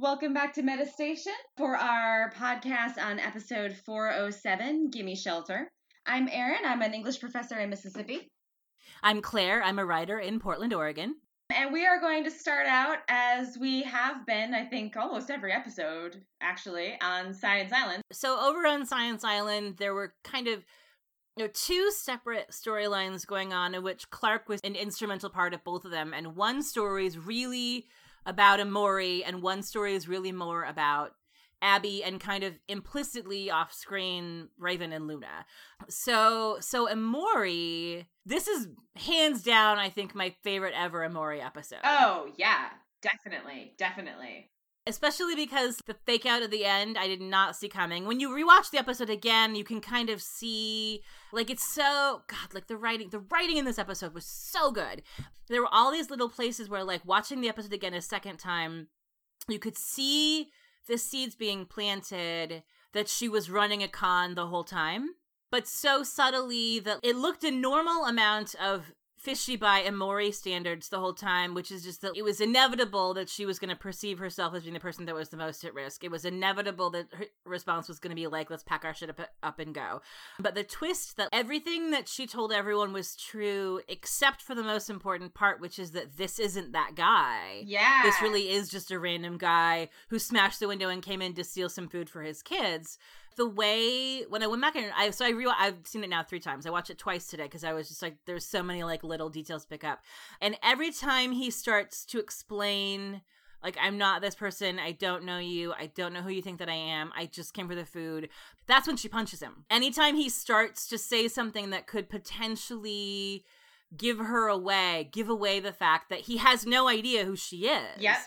Welcome back to Meta Station for our podcast on episode 407 Gimme Shelter. I'm Erin. I'm an English professor in Mississippi. I'm Claire. I'm a writer in Portland, Oregon. And we are going to start out as we have been, I think, almost every episode, actually, on Science Island. So, over on Science Island, there were kind of you know, two separate storylines going on in which Clarke was an instrumental part of both of them. And one story is really about Emori, and one story is really more about Abby and kind of implicitly off screen Raven and Luna. So so Emori, this is hands down, I think, my favorite ever Emori episode. Oh yeah, definitely, definitely. Especially because the fake out at the end I did not see coming. When you rewatch the episode again, you can kind of see like it's so god, like the writing the writing in this episode was so good. There were all these little places where like watching the episode again a second time, you could see the seeds being planted that she was running a con the whole time, but so subtly that it looked a normal amount of fishy by Emori standards the whole time, which is just that it was inevitable that she was going to perceive herself as being the person that was the most at risk. It was inevitable that her response was going to be like, let's pack our shit up, up and go. But the twist that everything that she told everyone was true, except for the most important part, which is that this isn't that guy. Yeah. This really is just a random guy who smashed the window and came in to steal some food for his kids the way when I went back and I so I re I've seen it now three times. I watched it twice today because I was just like, there's so many like little details pick up, and every time he starts to explain. Like, I'm not this person. I don't know you. I don't know who you think that I am. I just came for the food. That's when she punches him. Anytime he starts to say something that could potentially give her away, give away the fact that he has no idea who she is. Yep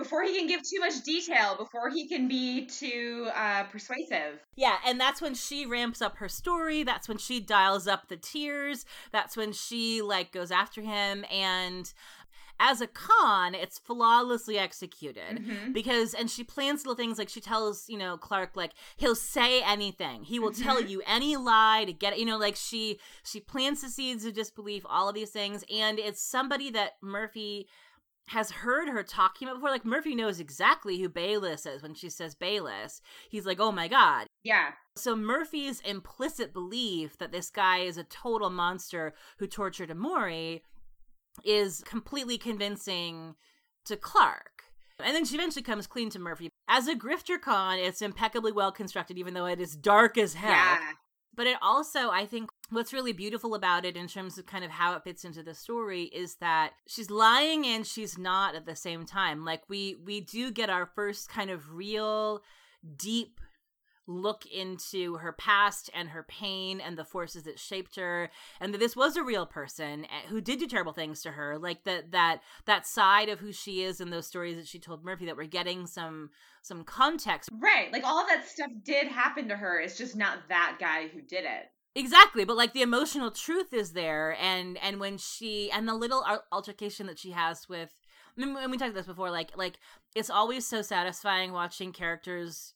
before he can give too much detail, before he can be too uh, persuasive. Yeah, and that's when she ramps up her story. That's when she dials up the tears. That's when she like goes after him and as a con, it's flawlessly executed mm-hmm. because, and she plans little things like she tells, you know, Clarke, like he'll say anything, he will mm-hmm. tell you any lie to get, you know, like she she plants the seeds of disbelief, all of these things, and it's somebody that Murphy has heard her talking about before. Like Murphy knows exactly who Bayliss is when she says Bayliss. He's like, oh my God. Yeah. So Murphy's implicit belief that this guy is a total monster who tortured Emori is completely convincing to Clarke. And then she eventually comes clean to Murphy. As a grifter con, it's impeccably well constructed, even though it is dark as hell. Yeah. But it also, I think, what's really beautiful about it in terms of kind of how it fits into the story is that she's lying and she's not at the same time. Like we we do get our first kind of real deep look into her past and her pain and the forces that shaped her and that this was a real person eh, who did do terrible things to her. Like that that that side of who she is and those stories that she told Murphy that we're getting some some context. Right. Like all that stuff did happen to her. It's just not that guy who did it Exactly, but like the emotional truth is there, and and when she and the little altercation that she has with, I mean, we talked about this before, like like it's always so satisfying watching characters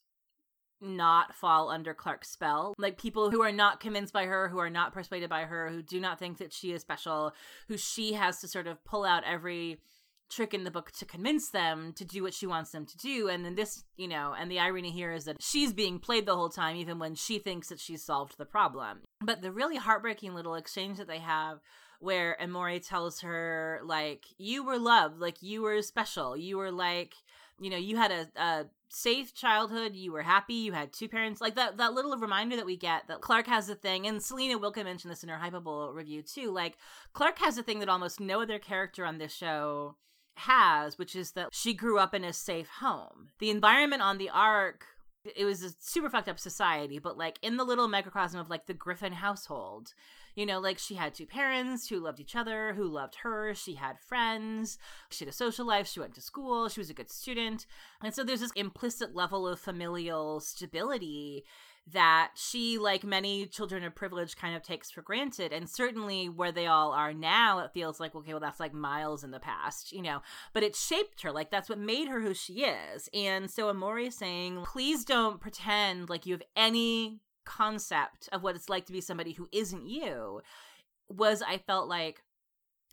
not fall under Clarke's spell. Like people who are not convinced by her, who are not persuaded by her, who do not think that she is special, who she has to sort of pull out every trick in the book to convince them to do what she wants them to do. And then this, you know, and the irony here is that she's being played the whole time, even when she thinks that she's solved the problem. But the really heartbreaking little exchange that they have where Emori tells her, like, you were loved, like, you were special, you were like, you know, you had a, a safe childhood, you were happy, you had two parents, like that that little reminder that we get that Clarke has a thing, and Selena Wilke mentioned this in her Hypable review too. Like Clarke has a thing that almost no other character on this show has, which is that she grew up in a safe home. The environment on the ark it was a super fucked up society, but like in the little microcosm of like the Griffin household, you know, like she had two parents who loved each other, who loved her. She had friends. She had a social life. She went to school. She was a good student. And so there's this implicit level of familial stability that she, like many children of privilege, kind of takes for granted. And certainly where they all are now, it feels like, okay, well, that's like miles in the past, you know, but it shaped her. Like that's what made her who she is. And so Emori is saying, please don't pretend like you have any concept of what it's like to be somebody who isn't you. Was I felt like,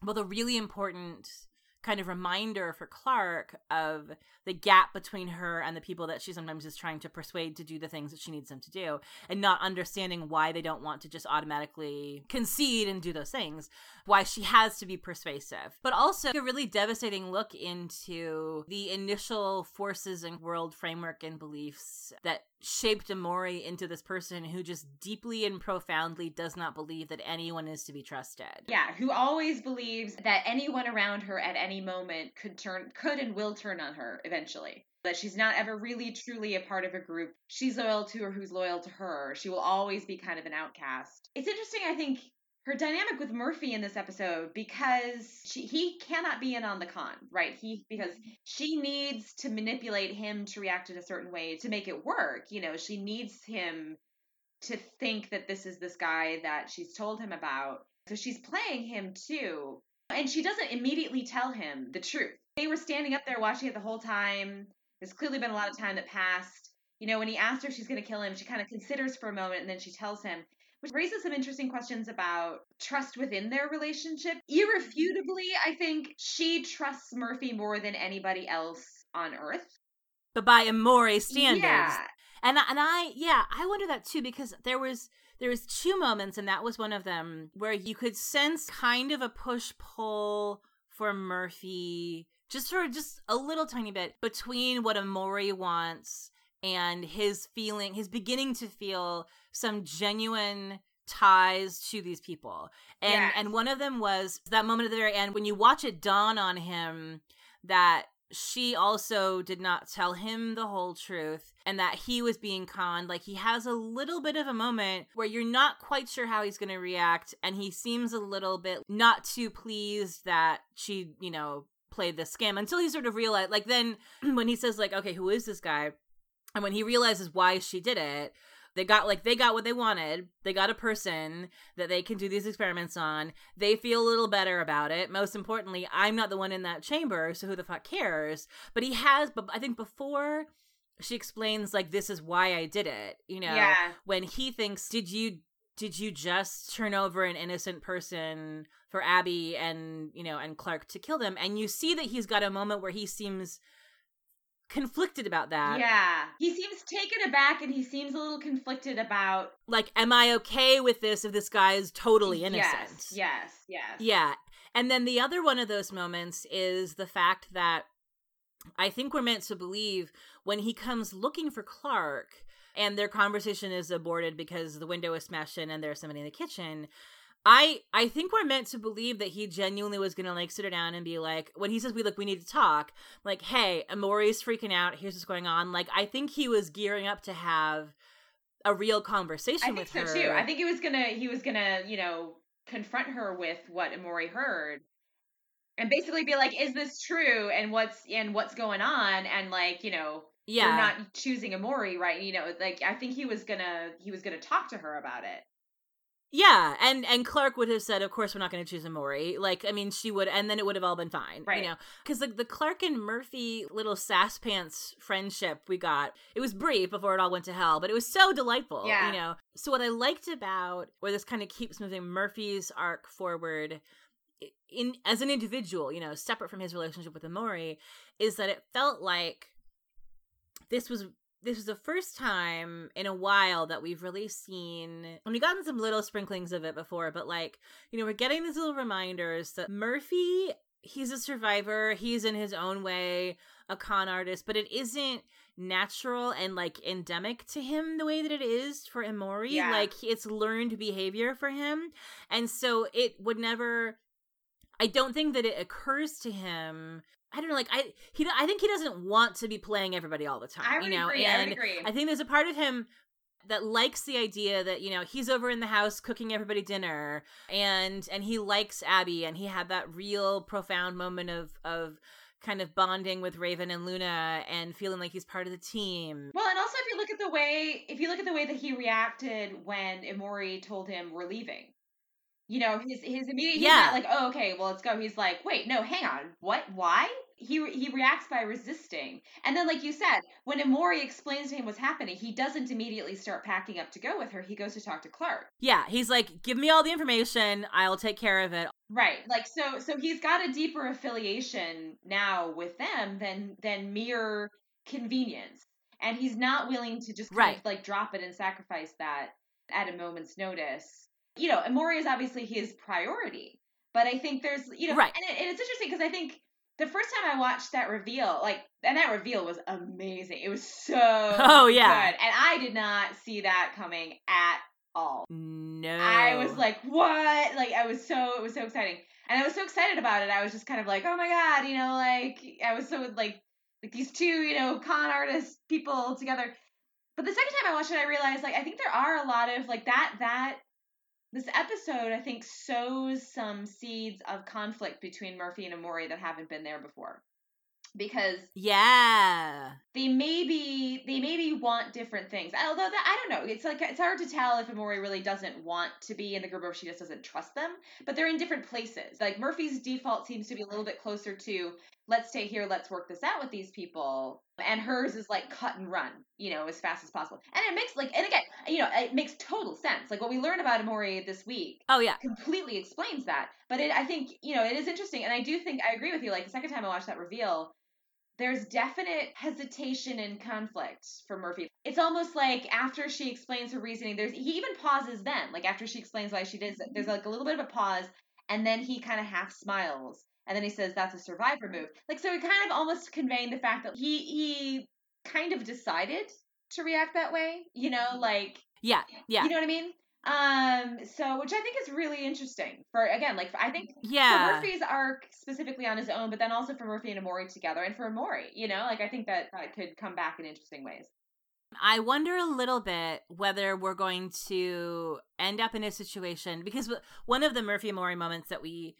well, the really important kind of reminder for Clarke of the gap between her and the people that she sometimes is trying to persuade to do the things that she needs them to do and not understanding why they don't want to just automatically concede and do those things why she has to be persuasive. But also a really devastating look into the initial forces and world framework and beliefs that shaped Emori into this person who just deeply and profoundly does not believe that anyone is to be trusted. Yeah, who always believes that anyone around her at any moment could turn could and will turn on her eventually. That she's not ever really truly a part of a group. She's loyal to her who's loyal to her. She will always be kind of an outcast. It's interesting, I think, her dynamic with Murphy in this episode because she, he cannot be in on the con, right? He because mm-hmm. she needs to manipulate him to react in a certain way to make it work. You know, she needs him to think that this is this guy that she's told him about. So she's playing him too. And she doesn't immediately tell him the truth. They were standing up there watching it the whole time. There's clearly been a lot of time that passed. You know, when he asked her if she's going to kill him, she kind of considers for a moment and then she tells him, which raises some interesting questions about trust within their relationship. Irrefutably, I think she trusts Murphy more than anybody else on Earth. But by Emori standards. Yeah. And and I yeah, I wonder that too because there was there was two moments and that was one of them where you could sense kind of a push pull for Murphy just for just a little tiny bit between what Emori wants and his feeling his beginning to feel some genuine ties to these people. And and one of them was that moment at the very end when you watch it dawn on him that she also did not tell him the whole truth and that he was being conned. Like he has a little bit of a moment where you're not quite sure how he's going to react and he seems a little bit not too pleased that she, you know, played the scam until he sort of realized like then when he says like okay, who is this guy? And when he realizes why she did it, they got like they got what they wanted. They got a person that they can do these experiments on. They feel a little better about it. Most importantly, I'm not the one in that chamber, so who the fuck cares? But he has but I think before she explains like this is why I did it, you know. Yeah. When he thinks, "Did you did you just turn over an innocent person for Abby and, you know, and Clarke to kill them?" And you see that he's got a moment where he seems conflicted about that. Yeah. He seems taken aback and he seems a little conflicted about like am i okay with this if this guy is totally innocent Yes, yes, yes. yeah and then the other one of those moments is the fact that i think we're meant to believe when he comes looking for clarke and their conversation is aborted because the window is smashed in and there's somebody in the kitchen I I think we're meant to believe that he genuinely was gonna like sit her down and be like, when he says we look, we need to talk. Like, hey, Emori's freaking out. Here's what's going on. Like, I think he was gearing up to have a real conversation I think with so her. too. I think he was gonna he was gonna, you know, confront her with what Emori heard. And basically be like, is this true? And what's and what's going on? And like, you know, yeah, we're not choosing Emori, right? You know, like I think he was gonna he was gonna talk to her about it. Yeah, and and Clarke would have said, "Of course, we're not going to choose Emori." Like, I mean, she would, and then it would have all been fine, Right. You know, because the the Clarke and Murphy little sass pants friendship we got, it was brief before it all went to hell, but it was so delightful, Yeah. You know, so what I liked about where this kind of keeps moving Murphy's arc forward in as an individual, you know, separate from his relationship with Emori, is that it felt like this was this was the first time in a while that we've really seen and we've gotten some little sprinklings of it before but like you know we're getting these little reminders that murphy he's a survivor he's in his own way a con artist but it isn't natural and like endemic to him the way that it is for Emori. Yeah. Like it's learned behavior for him. And so it would never I don't think that it occurs to him I don't know, like I he I think he doesn't want to be playing everybody all the time. I would you know, agree. I would agree. I think there's a part of him that likes the idea that you know he's over in the house cooking everybody dinner and and he likes Abby and he had that real profound moment of of kind of bonding with Raven and Luna and feeling like he's part of the team. Well, and also if you look at the way if you look at the way that he reacted when Emori told him we're leaving. You know, his his immediate Yeah. not like, "Oh, okay, well, let's go." He's like, "Wait, no, hang on. What? Why?" He he reacts by resisting. And then like you said, when Emori explains to him what's happening, he doesn't immediately start packing up to go with her. He goes to talk to Clarke. Yeah, he's like, "Give me all the information, I'll take care of it." Right. Like so so he's got a deeper affiliation now with them than than mere convenience. And he's not willing to just Right. of like drop it and sacrifice that at a moment's notice. You know, Emori is obviously his priority. But I think there's, you know, Right. and, it, and it's interesting because I think the first time I watched that reveal, like, and that reveal was amazing. It was so Oh, yeah. good. And I did not see that coming at all. No. I was like, what? Like, I was so, it was so exciting. And I was so excited about it. I was just kind of like, oh my God, you know, like, I was so, like, like these two, you know, con artist people together. But the second time I watched it, I realized, like, I think there are a lot of, like, that, that, this episode, I think, sows some seeds of conflict between Murphy and Emori that haven't been there before. Because yeah. they maybe they maybe want different things. Although that I don't know, it's like it's hard to tell if Emori really doesn't want to be in the group or if she just doesn't trust them. But they're in different places. Like Murphy's default seems to be a little bit closer to let's stay here, let's work this out with these people, and hers is like cut and run, you know, as fast as possible. And it makes like and again, you know, it makes total sense. Like what we learned about Emori this week Oh yeah. completely explains that. But it, I think, you know, it is interesting. And I do think, I agree with you. Like, the second time I watched that reveal, there's definite hesitation and conflict for Murphy. It's almost like after she explains her reasoning, there's, he even pauses then. Like, after she explains why she did, there's like a little bit of a pause. And then he kind of half smiles. And then he says, that's a survivor move. Like, so he kind of almost conveying the fact that he, he kind of decided to react that way, you know, like, Yeah. Yeah. you know what I mean? Um, so which I think is really interesting for again, like I think for yeah. Murphy's arc specifically on his own, but then also for Murphy and Emori together, and for Emori, you know, like I think that that could come back in interesting ways. I wonder a little bit whether we're going to end up in a situation because one of the Murphy Mori moments that we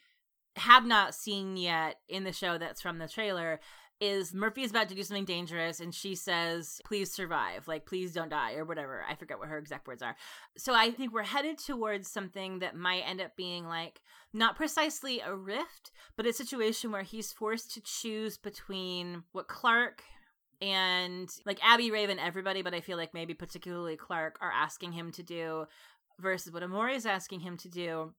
have not seen yet in the show that's from the trailer is Murphy is about to do something dangerous and she says, please survive, like, please don't die, or whatever. I forget what her exact words are. So I think we're headed towards something that might end up being like not precisely a rift, but a situation where he's forced to choose between what Clarke and like Abby Raven, everybody, but I feel like maybe particularly Clarke are asking him to do versus what Emori is asking him to do.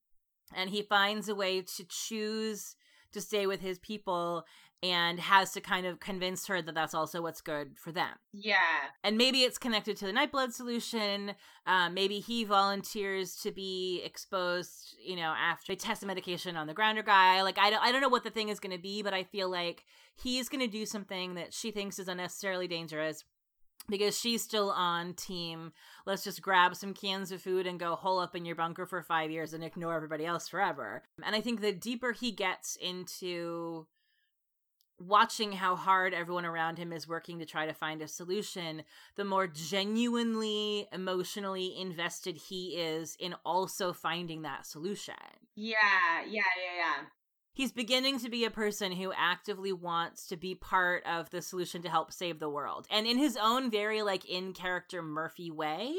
And he finds a way to choose to stay with his people and has to kind of convince her that that's also what's good for them. Yeah. And maybe it's connected to the Nightblood solution. Uh, maybe he volunteers to be exposed, you know, after they test the medication on the grounder guy. Like, I don't, I don't know what the thing is going to be, but I feel like he's going to do something that she thinks is unnecessarily dangerous because she's still on team. Let's just grab some cans of food and go hole up in your bunker for five years and ignore everybody else forever. And I think the deeper he gets into watching how hard everyone around him is working to try to find a solution, the more genuinely emotionally invested he is in also finding that solution. Yeah. Yeah. Yeah. Yeah. He's beginning to be a person who actively wants to be part of the solution to help save the world. And in his own very like in character Murphy way,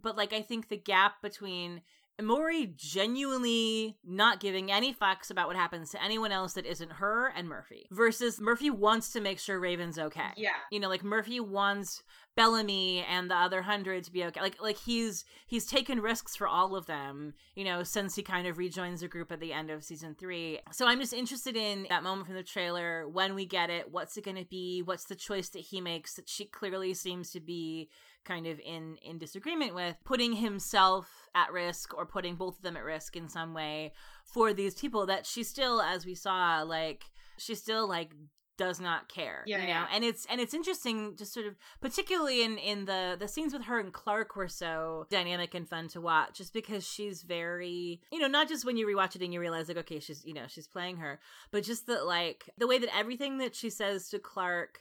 but like I think the gap between Maury genuinely not giving any fucks about what happens to anyone else that isn't her and Murphy versus Murphy wants to make sure Raven's okay. Yeah. You know, like Murphy wants Bellamy and the other hundred to be okay. Like like he's he's taken risks for all of them, you know, since he kind of rejoins the group at the end of season three. So I'm just interested in that moment from the trailer, when we get it, what's it gonna be, what's the choice that he makes that she clearly seems to be kind of in in disagreement with putting himself at risk or putting both of them at risk in some way for these people that she still as we saw like she still like does not care Yeah, you know yeah. and it's and it's interesting just sort of particularly in in the the scenes with her and clarke were so dynamic and fun to watch just because she's very you know not just when you rewatch it and you realize like okay she's you know she's playing her but just that like the way that everything that she says to clarke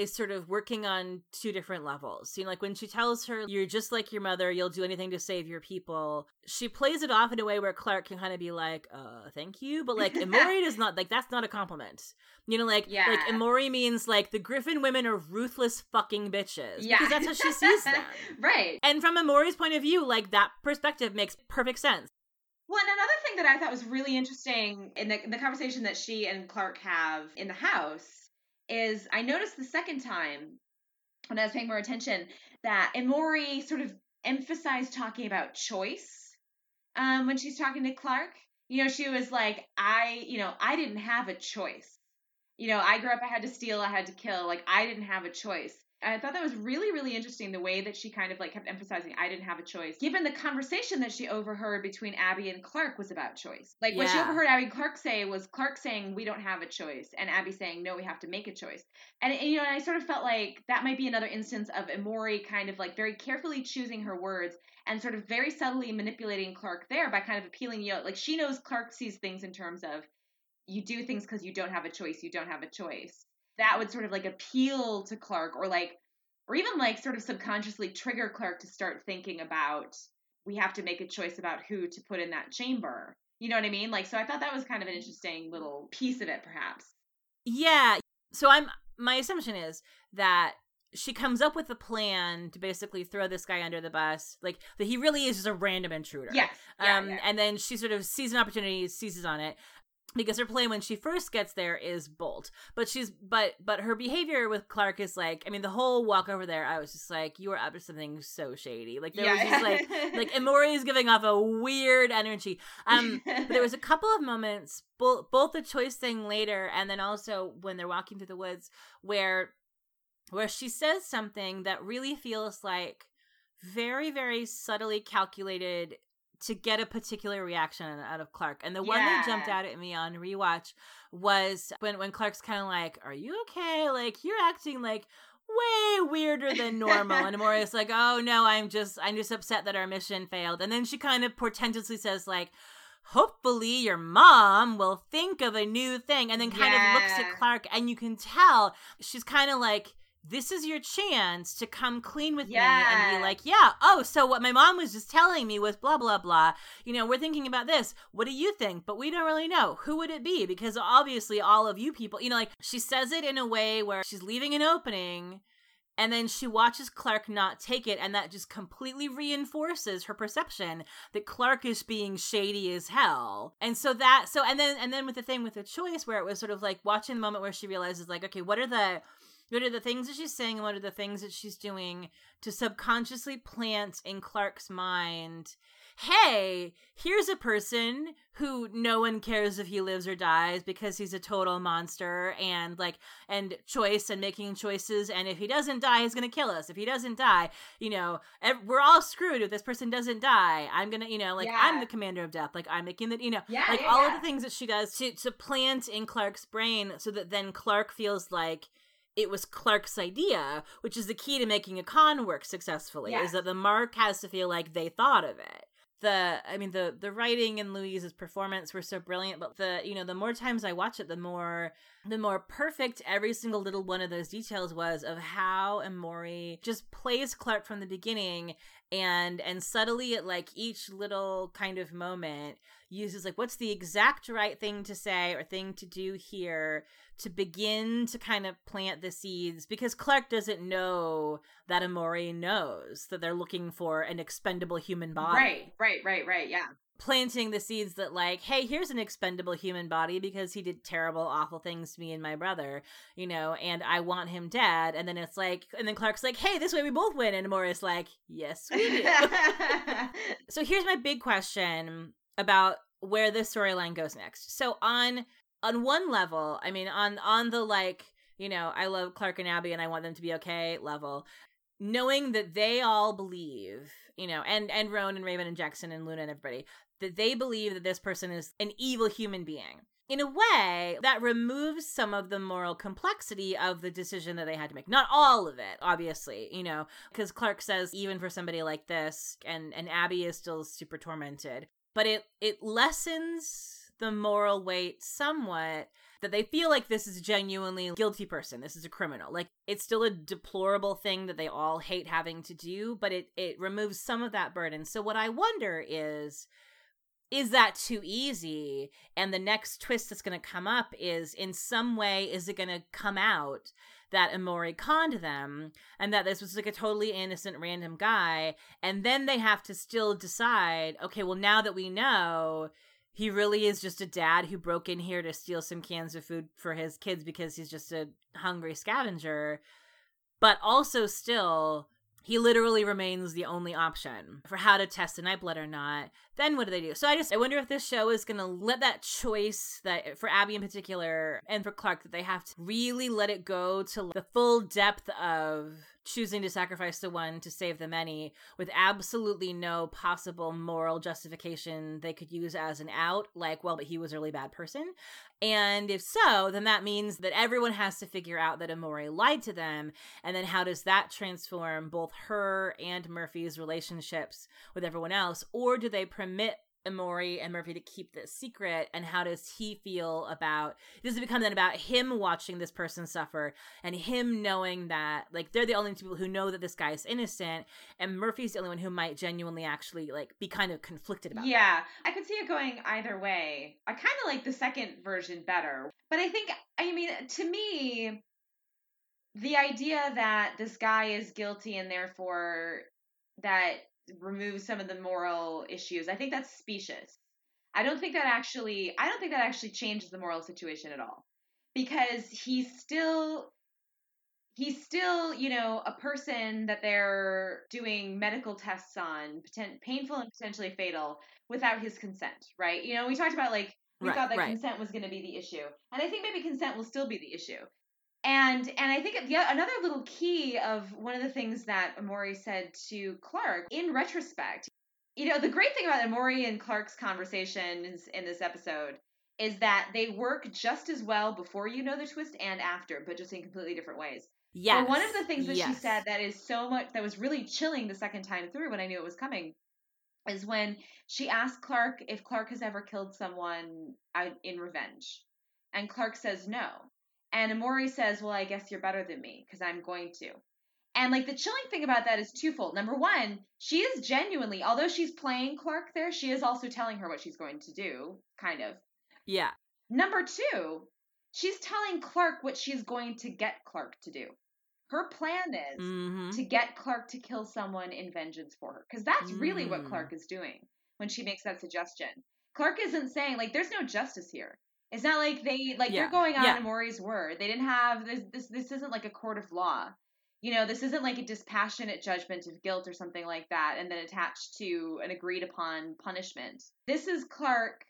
is sort of working on two different levels. You know, like when she tells her, You're just like your mother, you'll do anything to save your people, she plays it off in a way where Clarke can kind of be like, uh, thank you. But like Emori does not like that's not a compliment. You know, like Yeah. like Emori means like the Griffin women are ruthless fucking bitches. Yeah. Because that's how she sees them. right. And from Emori's point of view, like that perspective makes perfect sense. Well, and another thing that I thought was really interesting in the, in the conversation that she and Clarke have in the house is I noticed the second time when I was paying more attention that Emori sort of emphasized talking about choice um, when she's talking to Clarke. You know, she was like, I, you know, I didn't have a choice. You know, I grew up, I had to steal, I had to kill. Like, I didn't have a choice. I thought that was really, really interesting the way that she kind of like kept emphasizing I didn't have a choice. Given the conversation that she overheard between Abby and Clarke was about choice. Like what she overheard Abby and Clarke say was Clarke saying we don't have a choice and Abby saying no we have to make a choice. And, and, you know, and I sort of felt like that might be another instance of Emori kind of like very carefully choosing her words and sort of very subtly manipulating Clarke there by kind of appealing you know, like she knows Clarke sees things in terms of you do things because you don't have a choice, you don't have a choice that would sort of like appeal to Clarke or like or even like sort of subconsciously trigger Clarke to start thinking about we have to make a choice about who to put in that chamber. You know what I mean? Like so I thought that was kind of an interesting little piece of it perhaps. Yeah. So I'm my assumption is that she comes up with a plan to basically throw this guy under the bus, like that he really is just a random intruder. Yes. Yeah, um, yeah. and then she sort of sees an opportunity, seizes on it. Because her plan when she first gets there is bold, but she's but but her behavior with Clarke is like I mean the whole walk over there I was just like you were up to something so shady. Like there was just like like Emori is giving off a weird energy. Um but there was a couple of moments both both the choice thing later and then also when they're walking through the woods where where she says something that really feels like very very subtly calculated to get a particular reaction out of Clarke. And the one that jumped out at me on rewatch was when when Clarke's kind of like, "Are you okay? Like you're acting like way weirder than normal." and Emori's like, "Oh no, I'm just I'm just upset that our mission failed." And then she kind of portentously says like, "Hopefully your mom will think of a new thing." And then kind of looks at Clarke and you can tell she's kind of like this is your chance to come clean with me and be like, yeah, oh, so what my mom was just telling me was blah, blah, blah. You know, we're thinking about this. What do you think? But we don't really know. Who would it be? Because obviously, all of you people, you know, like she says it in a way where she's leaving an opening and then she watches Clarke not take it, and that just completely reinforces her perception that Clarke is being shady as hell. And so that, so, and then, and then with the thing with the choice where it was sort of like watching the moment where she realizes, like, okay, what are the, what are the things that she's saying and what are the things that she's doing to subconsciously plant in Clarke's mind hey, here's a person who no one cares if he lives or dies because he's a total monster and like and choice and making choices and if he doesn't die he's going to kill us. If he doesn't die, you know, ev- we're all screwed if this person doesn't die. I'm going to, you know, like I'm the commander of death. Like I'm making that you know, Yeah, like yeah, all yeah. of the things that she does to to plant in Clarke's brain so that then Clarke feels like it was Clarke's idea, which is the key to making a con work successfully, is that the mark has to feel like they thought of it. The I mean the the writing and Louise's performance were so brilliant, but the you know, the more times I watch it, the more the more perfect every single little one of those details was of how Emori just plays Clarke from the beginning and and subtly at like each little kind of moment uses like what's the exact right thing to say or thing to do here to begin to kind of plant the seeds because Clarke doesn't know that Emori knows that they're looking for an expendable human body. Right, right, right, right. Yeah. Planting the seeds that like, hey, here's an expendable human body because he did terrible, awful things to me and my brother, you know, and I want him dead. And then it's like, and then Clarke's like, hey, this way we both win. And Emori's like, yes, we do. so here's my big question about where this storyline goes next. So on on one level, I mean on on the like, you know, I love Clarke and Abby and I want them to be okay level, knowing that they all believe, you know, and and Roan and Raven and Jackson and Luna and everybody, that they believe that this person is an evil human being. In a way, that removes some of the moral complexity of the decision that they had to make. Not all of it, obviously, you know, because Clarke says even for somebody like this, and and Abby is still super tormented, but it it lessens the moral weight somewhat that they feel like this is a genuinely guilty person this is a criminal. Like it's still a deplorable thing that they all hate having to do but it it removes some of that burden. So what i wonder is is that too easy? And the next twist that's going to come up is in some way is it going to come out that Emori conned them and that this was like a totally innocent random guy and then they have to still decide okay well now that we know he really is just a dad who broke in here to steal some cans of food for his kids because he's just a hungry scavenger. But also still he literally remains the only option for how to test a nightblood or not. Then what do they do? So I just I wonder if this show is gonna let that choice that for Abby in particular and for clarke that they have to really let it go to the full depth of choosing to sacrifice the one to save the many with absolutely no possible moral justification they could use as an out, like, well, but he was a really bad person. And if so, then that means that everyone has to figure out that Emori lied to them. And then how does that transform both her and Murphy's relationships with everyone else? Or do they permit Emori and Murphy to keep this secret and how does he feel about does it become then about him watching this person suffer and him knowing that like they're the only two people who know that this guy is innocent and Murphy's the only one who might genuinely actually like be kind of conflicted about Yeah. That. I could see it going either way. I kind of like the second version better. But I think I mean to me the idea that this guy is guilty and therefore that remove some of the moral issues. I think that's specious. I don't think that actually I don't think that actually changes the moral situation at all. Because he's still he's still, you know, a person that they're doing medical tests on, potent, painful and potentially fatal without his consent, right? You know, we talked about like we right, thought that right. consent was going to be the issue. And I think maybe consent will still be the issue and and I think the, another little key of one of the things that Emori said to Clarke in retrospect, you know, the great thing about Emori and Clarke's conversations in this episode is that they work just as well before you know the twist and after, but just in completely different ways. Yeah. One of the things that yes. she said that is so much that was really chilling the second time through when I knew it was coming is when she asked Clarke if Clarke has ever killed someone in revenge. And Clarke says no. And Emori says, Well, I guess you're better than me because I'm going to. And like the chilling thing about that is twofold. Number one, she is genuinely, although she's playing Clarke there, she is also telling her what she's going to do, kind of. Yeah. Number two, she's telling Clarke what she's going to get Clarke to do. Her plan is mm-hmm. to get Clarke to kill someone in vengeance for her. Because that's mm. really what Clarke is doing when she makes that suggestion. Clarke isn't saying, like, there's no justice here. It's not like they like yeah. they're going on yeah. Emori's word. They didn't have this, this. This isn't like a court of law. You know, this isn't like a dispassionate judgment of guilt or something like that, and then attached to an agreed upon punishment. This is Clarke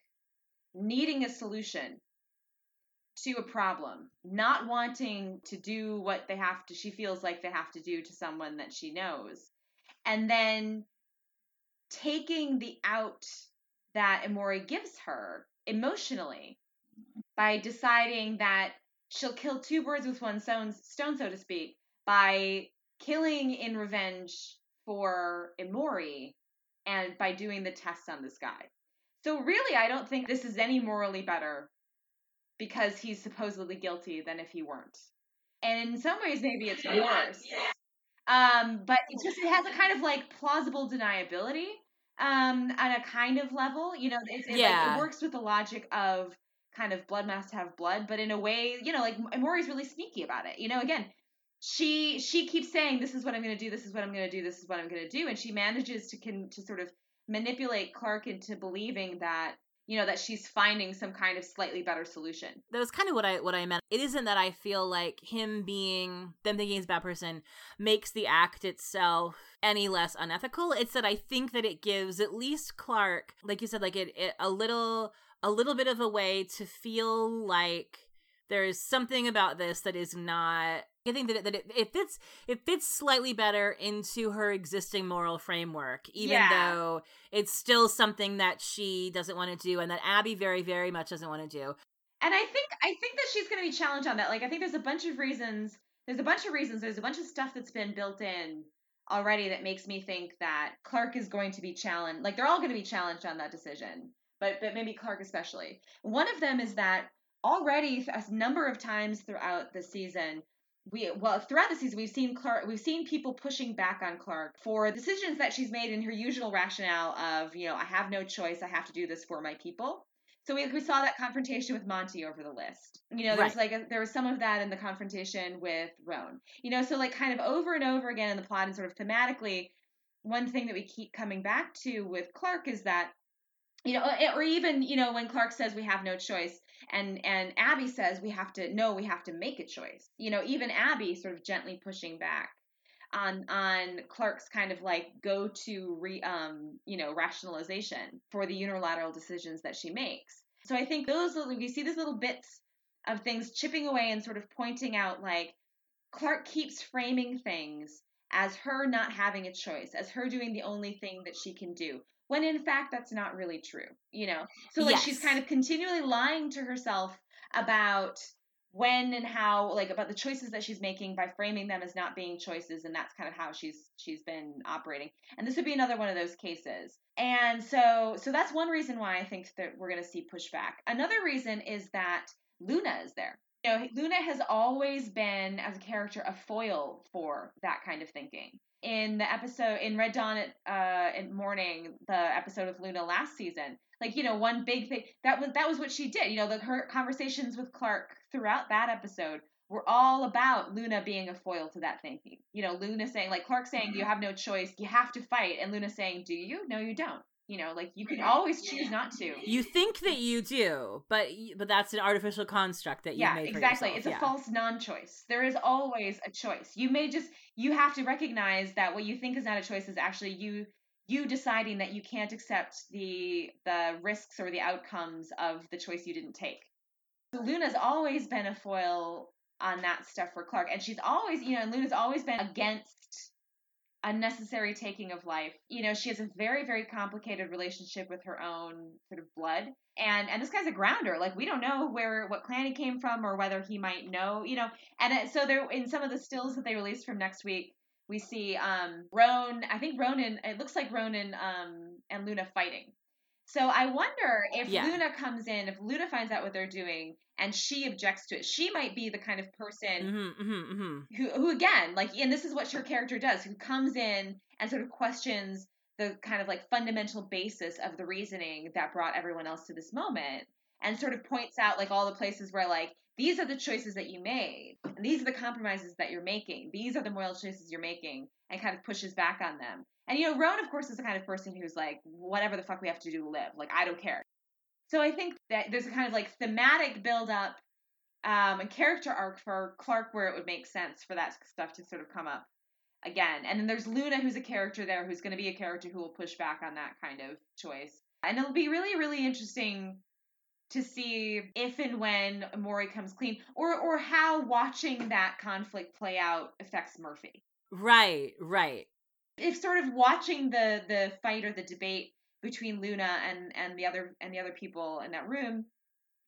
needing a solution to a problem, not wanting to do what they have to. She feels like they have to do to someone that she knows, and then taking the out that Emori gives her emotionally by deciding that she'll kill two birds with one stone, stone so to speak, by killing in revenge for Emori and by doing the tests on this guy. So really, I don't think this is any morally better because he's supposedly guilty than if he weren't. And in some ways, maybe it's worse. Um, but it just it has a kind of like plausible deniability um, on a kind of level. You know, it, it, yeah. like, it works with the logic of kind of blood must have blood, but in a way, you know, like Maury's really sneaky about it. You know, again, she she keeps saying this is what I'm going to do, this is what I'm going to do, this is what I'm going to do, and she manages to can to sort of manipulate Clarke into believing that you know that she's finding some kind of slightly better solution. That was kind of what I what I meant. It isn't that I feel like him being them thinking he's a bad person makes the act itself any less unethical. It's that I think that it gives at least Clarke, like you said, like it, it a little a little bit of a way to feel like there is something about this that is not I think that it, that it, it, fits it fits slightly better into her existing moral framework, even yeah. though it's still something that she doesn't want to do, and that Abby very very much doesn't want to do. And I think I think that she's going to be challenged on that. Like I think there's a bunch of reasons. There's a bunch of reasons. There's a bunch of stuff that's been built in already that makes me think that Clarke is going to be challenged. Like they're all going to be challenged on that decision but but maybe Clarke especially. One of them is that already a number of times throughout the season we well throughout the season we've seen Clarke we've seen people pushing back on Clarke for decisions that she's made in her usual rationale of you know I have no choice I have to do this for my people. So we, we saw that confrontation with Monty over the list. You know, there's right. like a, there was some of that in the confrontation with Roan. You know, so like kind of over and over again in the plot and sort of thematically, one thing that we keep coming back to with Clarke is that you know or even you know when clarke says we have no choice and and abby says we have to no we have to make a choice you know even abby sort of gently pushing back on on Clarke's kind of like go to re um you know rationalization for the unilateral decisions that she makes. So I think those little we see these little bits of things chipping away and sort of pointing out like Clarke keeps framing things as her not having a choice, as her doing the only thing that she can do. When in fact that's not really true, you know. So like yes. she's kind of continually lying to herself about when and how like about the choices that she's making by framing them as not being choices and that's kind of how she's she's been operating. And this would be another one of those cases. And so so that's one reason why i think that we're going to see pushback. Another reason is that luna is there. You know luna has always been as a character a foil for that kind of thinking in the episode in red dawn at uh in morning the episode of luna last season. Like you know one big thing that was that was what she did. You know the her conversations with clarke throughout that episode were all about luna being a foil to that thinking. You know luna saying like clarke saying you mm-hmm. have no choice. You have to fight. And luna saying do you? No you don't you know like you can always choose not to. You think that you do but but that's an artificial construct that you yeah made exactly. it's a false non-choice. There is always a choice. You may just you have to recognize that what you think is not a choice is actually you you deciding that you can't accept the the risks or the outcomes of the choice you didn't take. So Luna's always been a foil on that stuff for Clarke, and she's always, you know, and Luna's always been against unnecessary taking of life. You know, she has a very, very complicated relationship with her own sort of blood. And and this guy's a grounder. Like we don't know where what clan he came from or whether he might know, you know. And so there in some of the stills that they released from next week, we see um, Roan. I think Ronan. It looks like Ronan um, and Luna fighting. So I wonder if yeah. Luna comes in, if Luna finds out what they're doing and she objects to it, she might be the kind of person mm-hmm, mm-hmm, mm-hmm. who, who again, like, and this is what her character does, who comes in and sort of questions the kind of like fundamental basis of the reasoning that brought everyone else to this moment and sort of points out like all the places where like these are the choices that you made and these are the compromises that you're making these are the moral choices you're making and kind of pushes back on them and you know roan of course is the kind of person who's like whatever the fuck we have to do to live like i don't care so i think that there's a kind of like thematic buildup um, and character arc for clarke where it would make sense for that stuff to sort of come up again and then there's luna who's a character there who's going to be a character who will push back on that kind of choice and it'll be really really interesting to see if and when Maury comes clean, or or how watching that conflict play out affects Murphy. Right, right. If sort of watching the the fight or the debate between Luna and and the other and the other people in that room.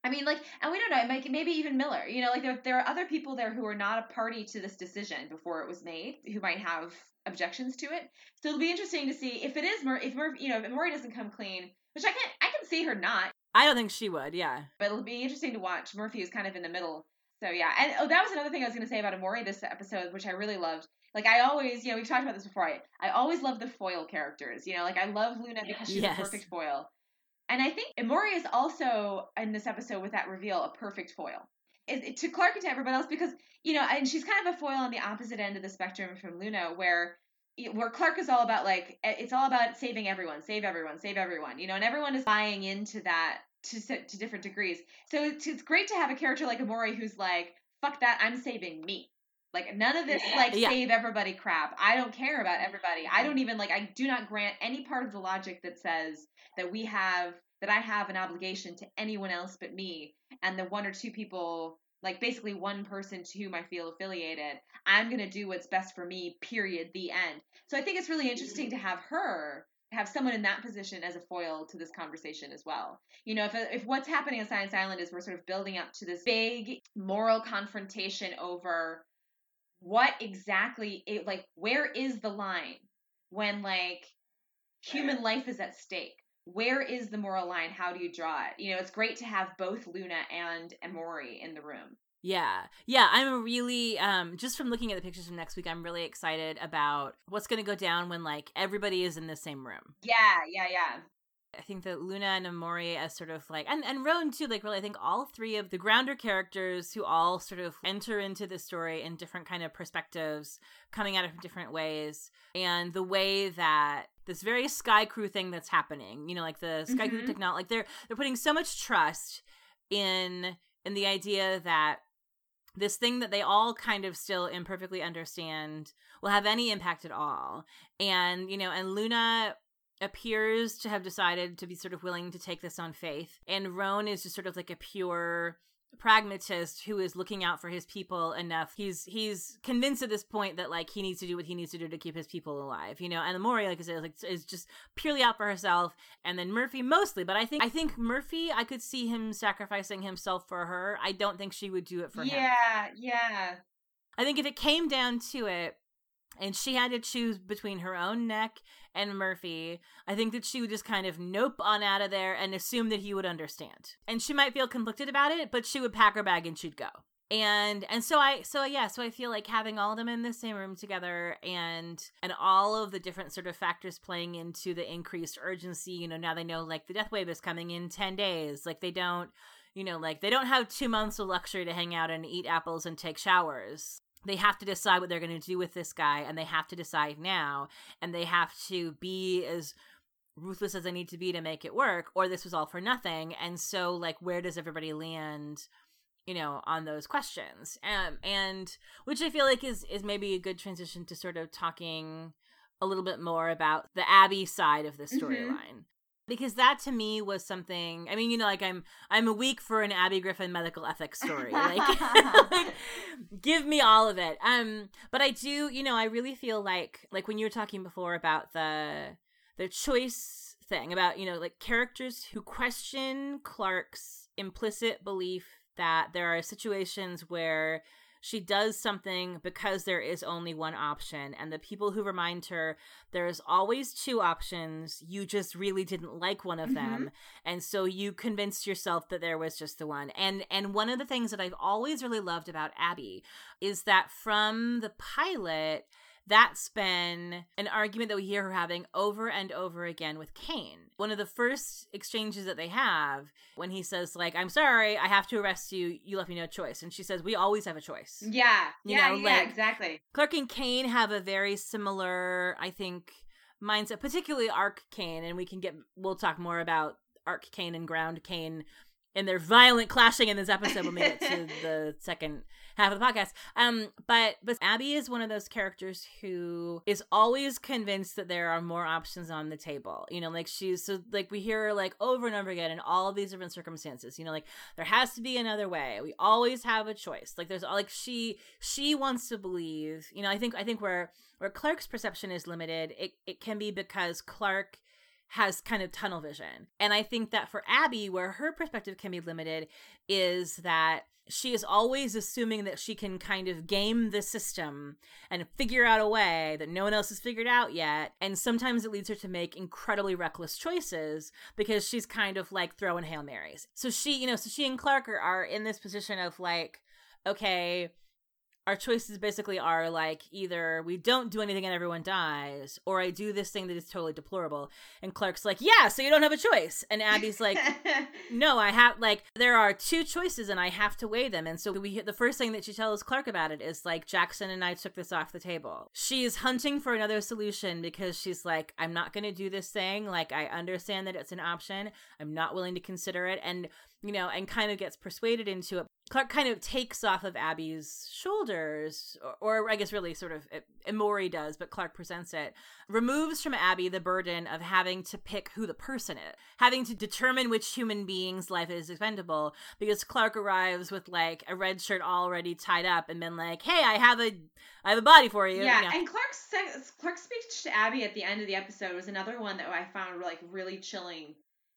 I mean, like, and we don't know, like maybe even Miller. You know, like there there are other people there who are not a party to this decision before it was made, who might have objections to it. So it'll be interesting to see if it is Mur if Murphy, you know, if Maury doesn't come clean, which I can't, I can see her not. I don't think she would, yeah. But it'll be interesting to watch. Murphy is kind of in the middle. So yeah. And oh, that was another thing I was going to say about Emori this episode, which I really loved. Like I always, you know, we've talked about this before. I, I always love the foil characters. You know, like I love Luna because she's yes. a perfect foil. And I think Emori is also in this episode with that reveal a perfect foil. It, to Clarke and to everybody else because you know, and she's kind of a foil on the opposite end of the spectrum from Luna, where where Clarke is all about like it's all about saving everyone, save everyone, save everyone, you know, and everyone is buying into that to to different degrees. So it's, it's great to have a character like Emori who's like, fuck that, I'm saving me. Like none of this like yeah. save everybody crap. I don't care about everybody. I don't even like I do not grant any part of the logic that says that we have that I have an obligation to anyone else but me and the one or two people like basically one person to whom I feel affiliated. I'm going to do what's best for me, period, the end. So I think it's really interesting to have her have someone in that position as a foil to this conversation as well. You know, if if what's happening on Science Island is we're sort of building up to this big moral confrontation over what exactly it like where is the line when like human life is at stake? where is the moral line? How do you draw it? You know, it's great to have both Luna and Emori in the room. Yeah. Yeah, I'm really um just from looking at the pictures from next week, I'm really excited about what's going to go down when like everybody is in the same room. Yeah, yeah, yeah. I think that Luna and Emori as sort of like and and Roan too, like really I think all three of the grounder characters who all sort of enter into the story in different kind of perspectives, coming at it from different ways. And the way that this very sky crew thing that's happening, you know, like the sky mm-hmm. crew technology like they're they're putting so much trust in in the idea that this thing that they all kind of still imperfectly understand will have any impact at all. And, you know, and Luna appears to have decided to be sort of willing to take this on faith. And Roan is just sort of like a pure pragmatist who is looking out for his people enough. He's he's convinced at this point that like he needs to do what he needs to do to keep his people alive, you know. And Mori, like I said, like is just purely out for herself, and then Murphy mostly. But I think I think Murphy, I could see him sacrificing himself for her. I don't think she would do it for yeah, him. Yeah, yeah. I think if it came down to it, and she had to choose between her own neck and Murphy, I think that she would just kind of nope on out of there and assume that he would understand. And she might feel conflicted about it, but she would pack her bag and she'd go. And and so I so yeah, so I feel like having all of them in the same room together and and all of the different sort of factors playing into the increased urgency, you know, now they know like the death wave is coming in 10 days. Like they don't you know, like they don't have two months of luxury to hang out and eat apples and take showers they have to decide what they're going to do with this guy and they have to decide now and they have to be as ruthless as they need to be to make it work or this was all for nothing and so like where does everybody land you know on those questions um, and which i feel like is is maybe a good transition to sort of talking a little bit more about the abby side of the mm-hmm. storyline because that to me was something i mean you know like i'm i'm a week for an abby griffin medical ethics story like, like, give me all of it. Um but i do you know i really feel like like when you were talking before about the the choice thing about you know like characters who question clarke's implicit belief that there are situations where she does something because there is only one option. And the people who remind her there's always two options, you just really didn't like one of mm-hmm. them. And so you convinced yourself that there was just the one. And and one of the things that I've always really loved about Abby is that from the pilot, that's been an argument that we hear her having over and over again with Kane. One of the first exchanges that they have when he says, like, I'm sorry, I have to arrest you, you left me no choice. And she says, We always have a choice. Yeah. You yeah, know, yeah, like, exactly. Clarke and Kane have a very similar, I think, mindset, particularly Ark Kane, and we can get we'll talk more about Ark Kane and Ground Kane and their violent clashing in this episode when we get to the second half of the podcast. Um, but but Abby is one of those characters who is always convinced that there are more options on the table. You know, like she's so like we hear her like over and over again in all of these different circumstances. You know, like there has to be another way. We always have a choice. Like there's like she she wants to believe. You know, I think I think where where Clarke's perception is limited, it it can be because Clarke has kind of tunnel vision. And I think that for Abby, where her perspective can be limited, is that she is always assuming that she can kind of game the system and figure out a way that no one else has figured out yet. And sometimes it leads her to make incredibly reckless choices because she's kind of like throwing Hail Marys. So she, you know, so she and Clarke are, are in this position of like, okay, our choices basically are like either we don't do anything and everyone dies, or I do this thing that is totally deplorable. And Clarke's like, yeah, so you don't have a choice. And Abby's like, no, I have like there are two choices and I have to weigh them. And so we the first thing that she tells Clarke about it is like Jackson and I took this off the table. She's hunting for another solution because she's like, I'm not going to do this thing. Like I understand that it's an option. I'm not willing to consider it. And you know, and kind of gets persuaded into it. Clarke kind of takes off of Abby's shoulders, or, or I guess really sort of Emori does, but Clarke presents it, removes from Abby the burden of having to pick who the person is, having to determine which human being's life is expendable, because Clarke arrives with like a red shirt already tied up and been like, hey, I have a, I have a body for you. Yeah, you know? and Clarke's Clarke's speech to Abby at the end of the episode was another one that I found like really chilling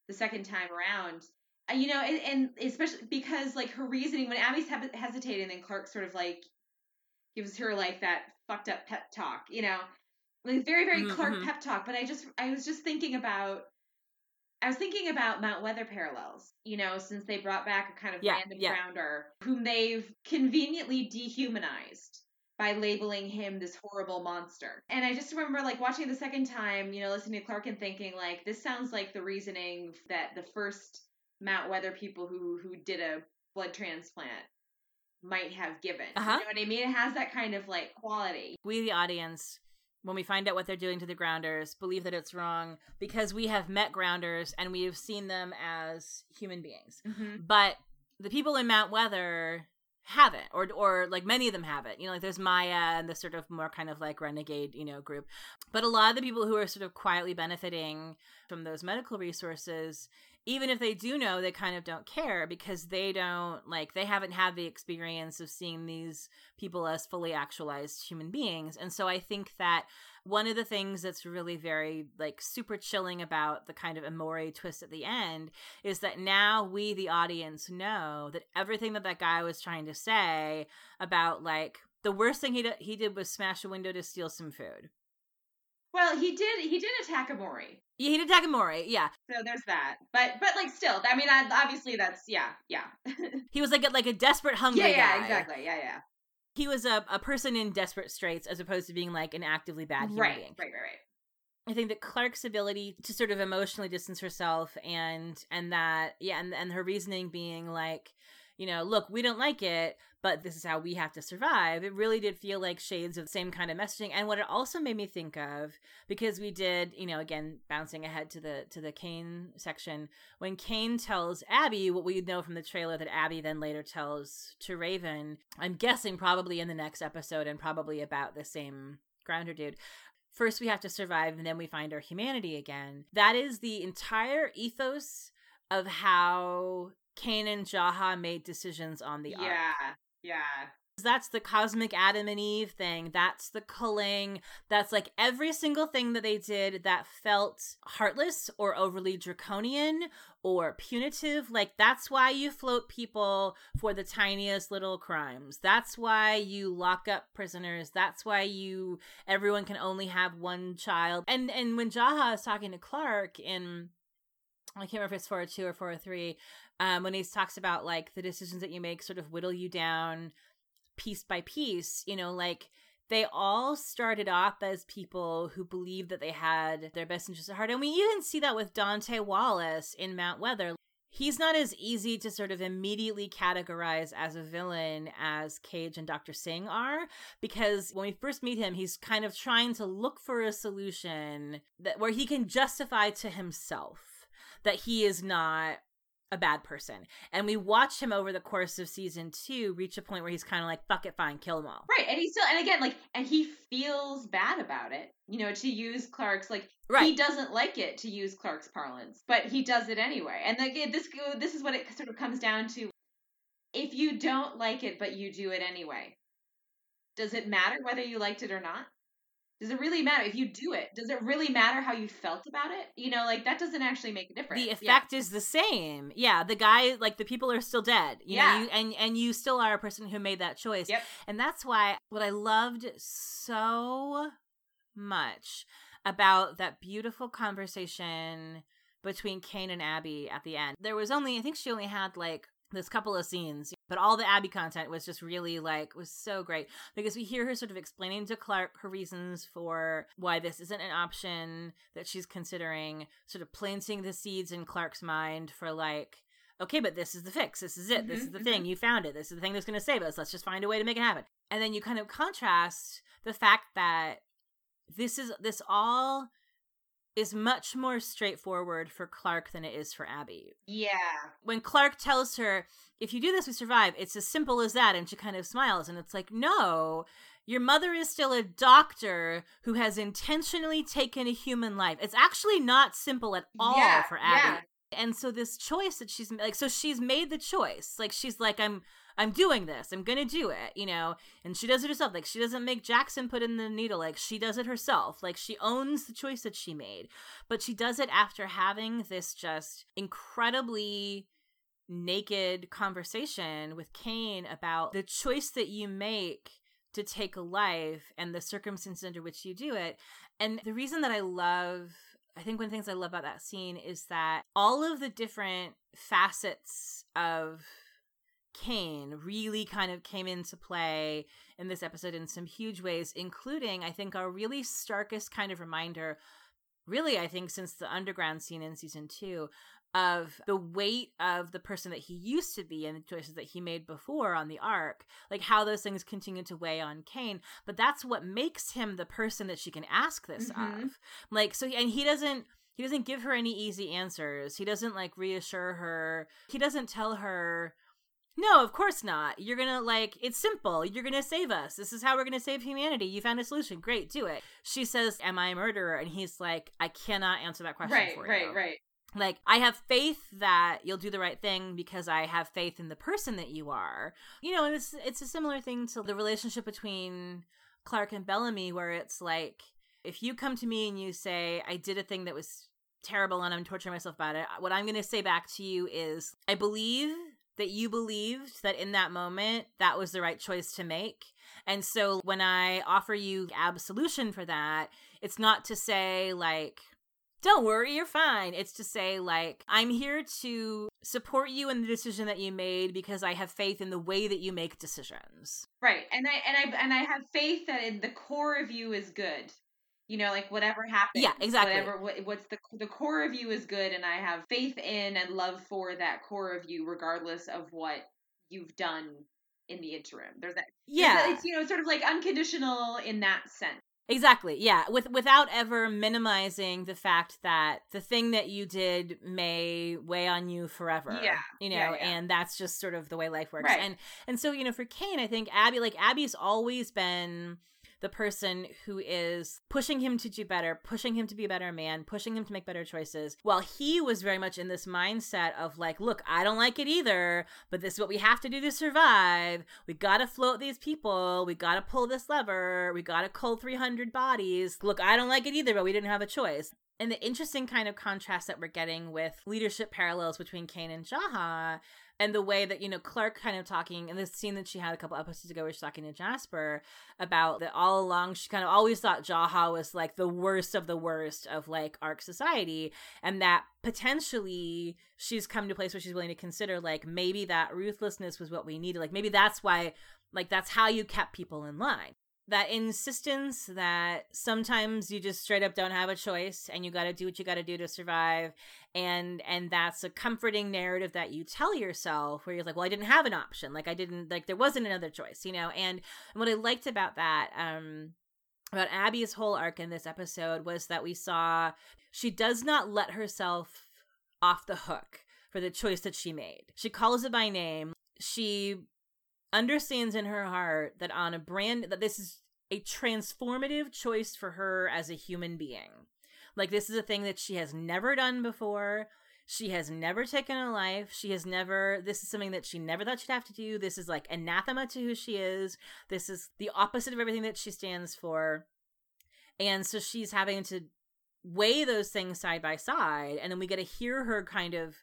the second time around you know, and, and especially because like her reasoning when Abby's hesitating, then Clarke sort of like gives her like that fucked up pep talk, you know, like very very mm-hmm. Clarke pep talk. But I just I was just thinking about I was thinking about Mount Weather parallels, you know, since they brought back a kind of yeah, random yeah. grounder whom they've conveniently dehumanized by labeling him this horrible monster. And I just remember like watching the second time, you know, listening to Clarke and thinking like this sounds like the reasoning that the first Mount Weather people who who did a blood transplant might have given. Uh-huh. You know what I mean? It has that kind of like quality. We, the audience, when we find out what they're doing to the grounders, believe that it's wrong because we have met grounders and we have seen them as human beings. Mm-hmm. But the people in Mount Weather haven't or or like many of them haven't you know like there's maya and the sort of more kind of like renegade you know group but a lot of the people who are sort of quietly benefiting from those medical resources even if they do know they kind of don't care because they don't like they haven't had the experience of seeing these people as fully actualized human beings and so i think that one of the things that's really very like super chilling about the kind of emori twist at the end is that now we the audience know that everything that that guy was trying to say about like the worst thing he did, he did was smash a window to steal some food well, he did. He did attack Emori. Yeah, he did attack Emori. Yeah. So there's that. But but like still, I mean, obviously that's yeah yeah. he was like a, like a desperate hungry yeah yeah guy. exactly yeah yeah. He was a, a person in desperate straits as opposed to being like an actively bad human right, being. Right right right. I think that Clarke's ability to sort of emotionally distance herself and and that yeah and and her reasoning being like you know, look, we don't like it, but this is how we have to survive. It really did feel like shades of the same kind of messaging. And what it also made me think of, because we did, you know, again, bouncing ahead to the to the Kane section, when Kane tells Abby what we know from the trailer that Abby then later tells to Raven, I'm guessing probably in the next episode and probably about the same grounder dude first we have to survive and then we find our humanity again. That is the entire ethos of how Kane and Jaha made decisions on the yeah, ark. Yeah. That's the cosmic Adam and Eve thing. That's the culling. That's like every single thing that they did that felt heartless or overly draconian or punitive. Like, that's why you float people for the tiniest little crimes. That's why you lock up prisoners. That's why you, everyone can only have one child. And, and when Jaha is talking to Clarke in I can't remember if it's 402 or 403, um, when he talks about like the decisions that you make sort of whittle you down piece by piece, you know, like they all started off as people who believed that they had their best interests at heart. And we even see that with Dante Wallace in Mount Weather. He's not as easy to sort of immediately categorize as a villain as Cage and Dr. Singh are, because when we first meet him, he's kind of trying to look for a solution that where he can justify to himself that he is not a bad person. And we watch him over the course of season two reach a point where he's kind of like, fuck it, fine, kill them all. Right. And he still, and again, like, and he feels bad about it, you know, to use Clarke's, like, right. he doesn't like it to use Clarke's parlance, but he does it anyway. And again, this, this is what it sort of comes down to. If you don't like it, but you do it anyway, does it matter whether you liked it or not? Does it really matter if you do it? Does it really matter how you felt about it? You know, like that doesn't actually make a difference. The effect yeah. is the same. Yeah, the guy, like the people are still dead. You yeah, know, you, and and you still are a person who made that choice. Yep. And that's why what I loved so much about that beautiful conversation between Kane and Abby at the end. There was only, I think she only had like this couple of scenes but all the abby content was just really like was so great. Because we hear her sort of explaining to Clarke her reasons for why this isn't an option that she's considering sort of planting the seeds in Clarke's mind for like okay but this is the fix. This is it. Mm-hmm, this is the mm-hmm. thing. You found it. This is the thing that's going to save us. Let's just find a way to make it happen. And then you kind of contrast the fact that this is this all is much more straightforward for Clarke than it is for Abby. Yeah. When Clarke tells her, if you do this, we survive, it's as simple as that. And she kind of smiles. And it's like, no, your mother is still a doctor who has intentionally taken a human life. It's actually not simple at all yeah, for Abby. Yeah. And so this choice that she's like, so she's made the choice. Like she's like, I'm I'm doing this. I'm to do it, you know? And she does it herself. Like, she doesn't make Jackson put in the needle. Like, she does it herself. Like, she owns the choice that she made. But she does it after having this just incredibly naked conversation with Kane about the choice that you make to take a life and the circumstances under which you do it. And the reason that I love I think one of the things I love about that scene is that all of the different facets of Kane really kind of came into play in this episode in some huge ways, including, I think, our really starkest kind of reminder, really, I think, since the underground scene in season two, of the weight of the person that he used to be and the choices that he made before on the ark, like how those things continue to weigh on Kane. But that's what makes him the person that she can ask this mm-hmm. of. Like, so, and he doesn't. He doesn't give her any easy answers. He doesn't like reassure her. He doesn't tell her No, of course not. You're gonna like it's simple. You're gonna save us. This is how we're gonna save humanity. You found a solution. Great, do it. She says, Am I a murderer? And he's like, I cannot answer that question right, for right, you. right, right. Like, I have faith that you'll do the right thing because I have faith in the person that you are. You know, and it's it's a similar thing to the relationship between Clarke and Bellamy, where it's like, if you come to me and you say, I did a thing that was terrible and I'm torturing myself about it, what I'm gonna say back to you is, I believe that you believed that in that moment that was the right choice to make. And so when I offer you absolution for that, it's not to say like don't worry, you're fine. It's to say, like, I'm here to support you in the decision that you made because I have faith in the way that you make decisions. Right. And I and I and I have faith that in the core of you is good. You know, like whatever happens. Yeah, exactly. Whatever what, what's the the core of you is good and I have faith in and love for that core of you regardless of what you've done in the interim. There's that Yeah. It's you know, sort of like unconditional in that sense. Exactly. Yeah, with without ever minimizing the fact that the thing that you did may weigh on you forever. Yeah. You know, Yeah, yeah. and that's just sort of the way life works. Right. And and so, you know, for Kane, I think Abby like Abby's always been the person who is pushing him to do better, pushing him to be a better man, pushing him to make better choices. While he was very much in this mindset of like, look, I don't like it either, but this is what we have to do to survive. We got to float these people. We got to pull this lever. We got to cull 300 bodies. Look, I don't like it either, but we didn't have a choice. And the interesting kind of contrast that we're getting with leadership parallels between Kane and Jaha and the way that, you know, Clarke kind of talking in this scene that she had a couple episodes ago where she's talking to Jasper about that all along she kind of always thought Jaha was like the worst of the worst of like Ark society and that potentially she's come to a place where she's willing to consider like maybe that ruthlessness was what we needed. Like maybe that's why like that's how you kept people in line that insistence that sometimes you just straight up don't have a choice and you got to do what you got to do to survive and and that's a comforting narrative that you tell yourself where you're like well i didn't have an option. Like i didn't like there wasn't another choice you know? And what i liked about that um about abby's whole arc in this episode was that we saw she does not let herself off the hook for the choice that she made. She calls it by name. She understands in her heart that on a brand that this is a transformative choice for her as a human being. Like this is a thing that she has never done before. She has never taken a life. She has never this is something that she never thought she'd have to do. This is like anathema to who she is. This is the opposite of everything that she stands for. And so she's having to weigh those things side by side and then we get to hear her kind of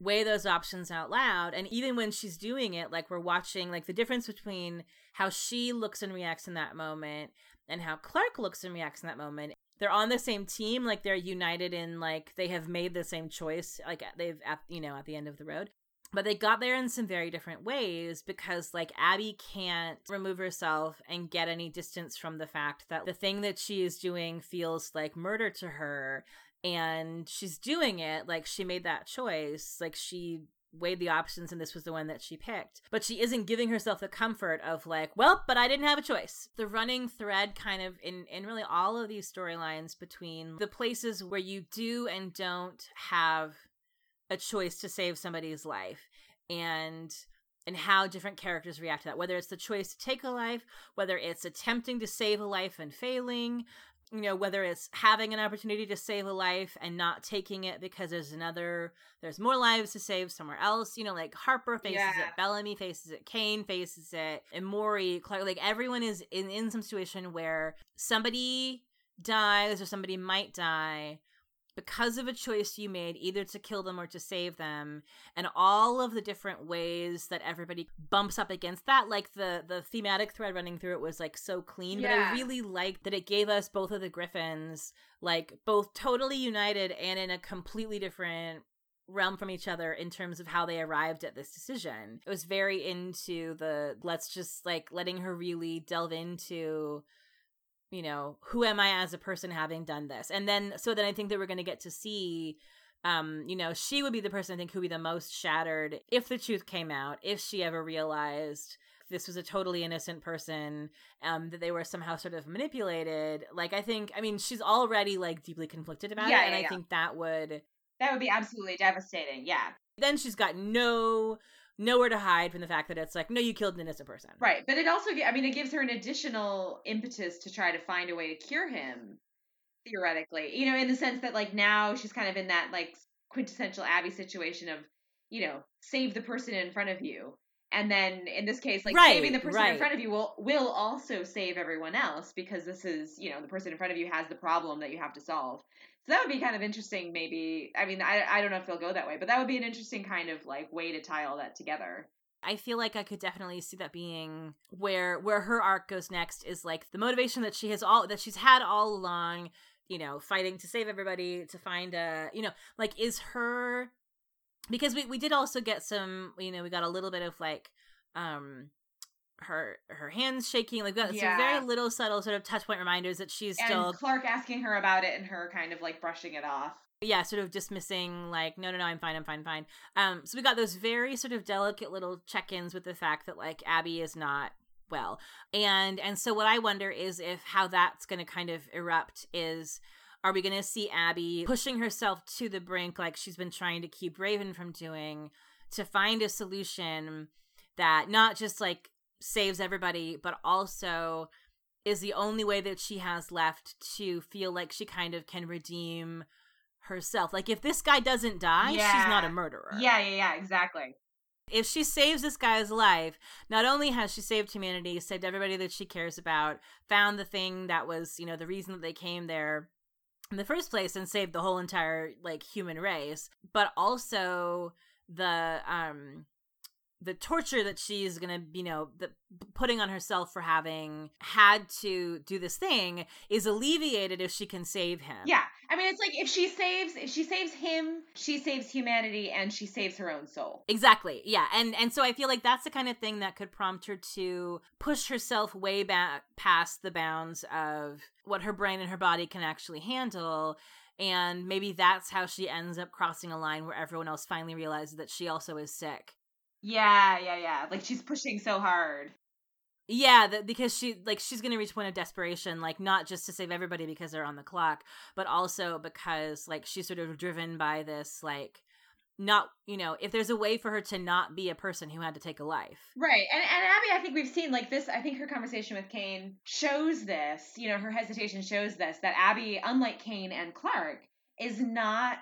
weigh those options out loud and even when she's doing it like we're watching like the difference between how she looks and reacts in that moment and how clarke looks and reacts in that moment. They're on the same team like they're united in like they have made the same choice like they've at you know at the end of the road. But they got there in some very different ways because like abby can't remove herself and get any distance from the fact that the thing that she is doing feels like murder to her and she's doing it like she made that choice like she weighed the options and this was the one that she picked. But she isn't giving herself the comfort of like well but i didn't have a choice. The running thread kind of in in really all of these storylines between the places where you do and don't have a choice to save somebody's life and and how different characters react to that whether it's the choice to take a life whether it's attempting to save a life and failing you know whether it's having an opportunity to save a life and not taking it because there's another there's more lives to save somewhere else you know like harper faces Yeah. it bellamy faces it kane faces it and emori clarke like everyone is in in some situation where somebody dies or somebody might die because of a choice you made either to kill them or to save them and all of the different ways that everybody bumps up against that like the the thematic thread running through it was like so clean but i really liked that it gave us both of the griffins like both totally united and in a completely different realm from each other in terms of how they arrived at this decision. It was very into the let's just like letting her really delve into you know who am i as a person having done this and then so then i think that we're going to get to see um you know she would be the person i think who would be the most shattered if the truth came out if she ever realized this was a totally innocent person um that they were somehow sort of manipulated like i think i mean she's already like deeply conflicted about Yeah, it and yeah, i think that would That would be absolutely devastating. Yeah. then she's got no nowhere to hide from the fact that it's like, no, you killed an innocent person. Right. But it also, I mean, it gives her an additional impetus to try to find a way to cure him, theoretically. You know, in the sense that, like, now she's kind of in that, like, quintessential Abby situation of, you know, save the person in front of you. And then in this case, like Right, saving the person right. in front of you will will also save everyone else because this is, you know, the person in front of you has the problem that you have to solve. So that would be kind of interesting, maybe. I mean, I, I don't know if they'll go that way, but that would be an interesting kind of like way to tie all that together. I feel like I could definitely see that being where where her arc goes next is like the motivation that she has all that she's had all along, you know, fighting to save everybody, to find a, you know, like is her because we we did also get some, you know, we got a little bit of like um her her hands shaking like got Yeah. some very little subtle sort of touch point reminders that she's still Clarke asking her about it and her kind of like brushing it off. yeah sort of dismissing like no no no i'm fine i'm fine fine um so we got those very sort of delicate little check-ins with the fact that like abby is not well and and so what i wonder is if how that's going to kind of erupt is are we going to see abby pushing herself to the brink like she's been trying to keep raven from doing to find a solution that not just like saves everybody but also is the only way that she has left to feel like she kind of can redeem herself. Like if this guy doesn't die, she's not a murderer. Yeah, yeah, yeah, exactly. If she saves this guy's life, not only has she saved humanity, saved everybody that she cares about, found the thing that was, you know, the reason that they came there in the first place and saved the whole entire like human race, but also the um the torture that she's gonna you know the putting on herself for having had to do this thing is alleviated if she can save him Yeah. I mean, it's like if she saves if she saves him, she saves humanity and she saves her own soul. Exactly. Yeah. And and so I feel like that's the kind of thing that could prompt her to push herself way back past the bounds of what her brain and her body can actually handle. And maybe that's how she ends up crossing a line where everyone else finally realizes that she also is sick. Yeah, yeah, yeah. Like she's pushing so hard. Yeah, because she like she's gonna reach a point of desperation, like not just to save everybody because they're on the clock, but also because like she's sort of driven by this like not you know if there's a way for her to not be a person who had to take a life. Right. And and Abby, I think we've seen like this I think her conversation with Kane shows this, you know, her hesitation shows this that Abby, unlike Kane and Clarke, is not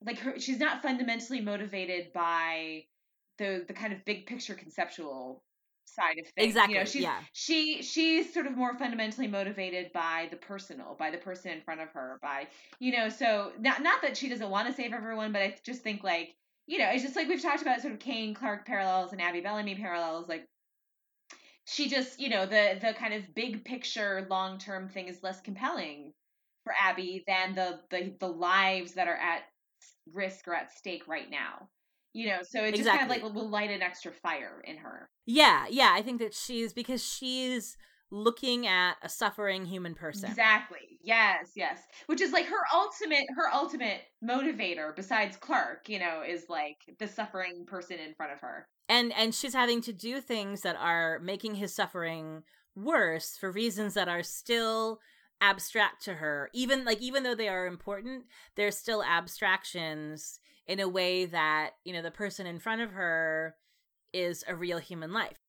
like her she's not fundamentally motivated by the the kind of big picture conceptual side of things. Exactly. You know, she's yeah. she she's sort of more fundamentally motivated by the personal by the person in front of her by you know so not not that she doesn't want to save everyone but i just think like you know it's just like we've talked about sort of kane clarke parallels and abby bellamy parallels like she just you know the the kind of big picture long term thing is less compelling for abby than the the the lives that are at risk or at stake right now you know so it just kind of like will light an extra fire in her Yeah, yeah, I think that she's because she's looking at a suffering human person. Exactly. Yes, yes. Which is like her ultimate her ultimate motivator besides Clarke, you know, is like the suffering person in front of her. And and she's having to do things that are making his suffering worse for reasons that are still abstract to her. Even like even though they are important, they're still abstractions in a way that, you know, the person in front of her is a real human life.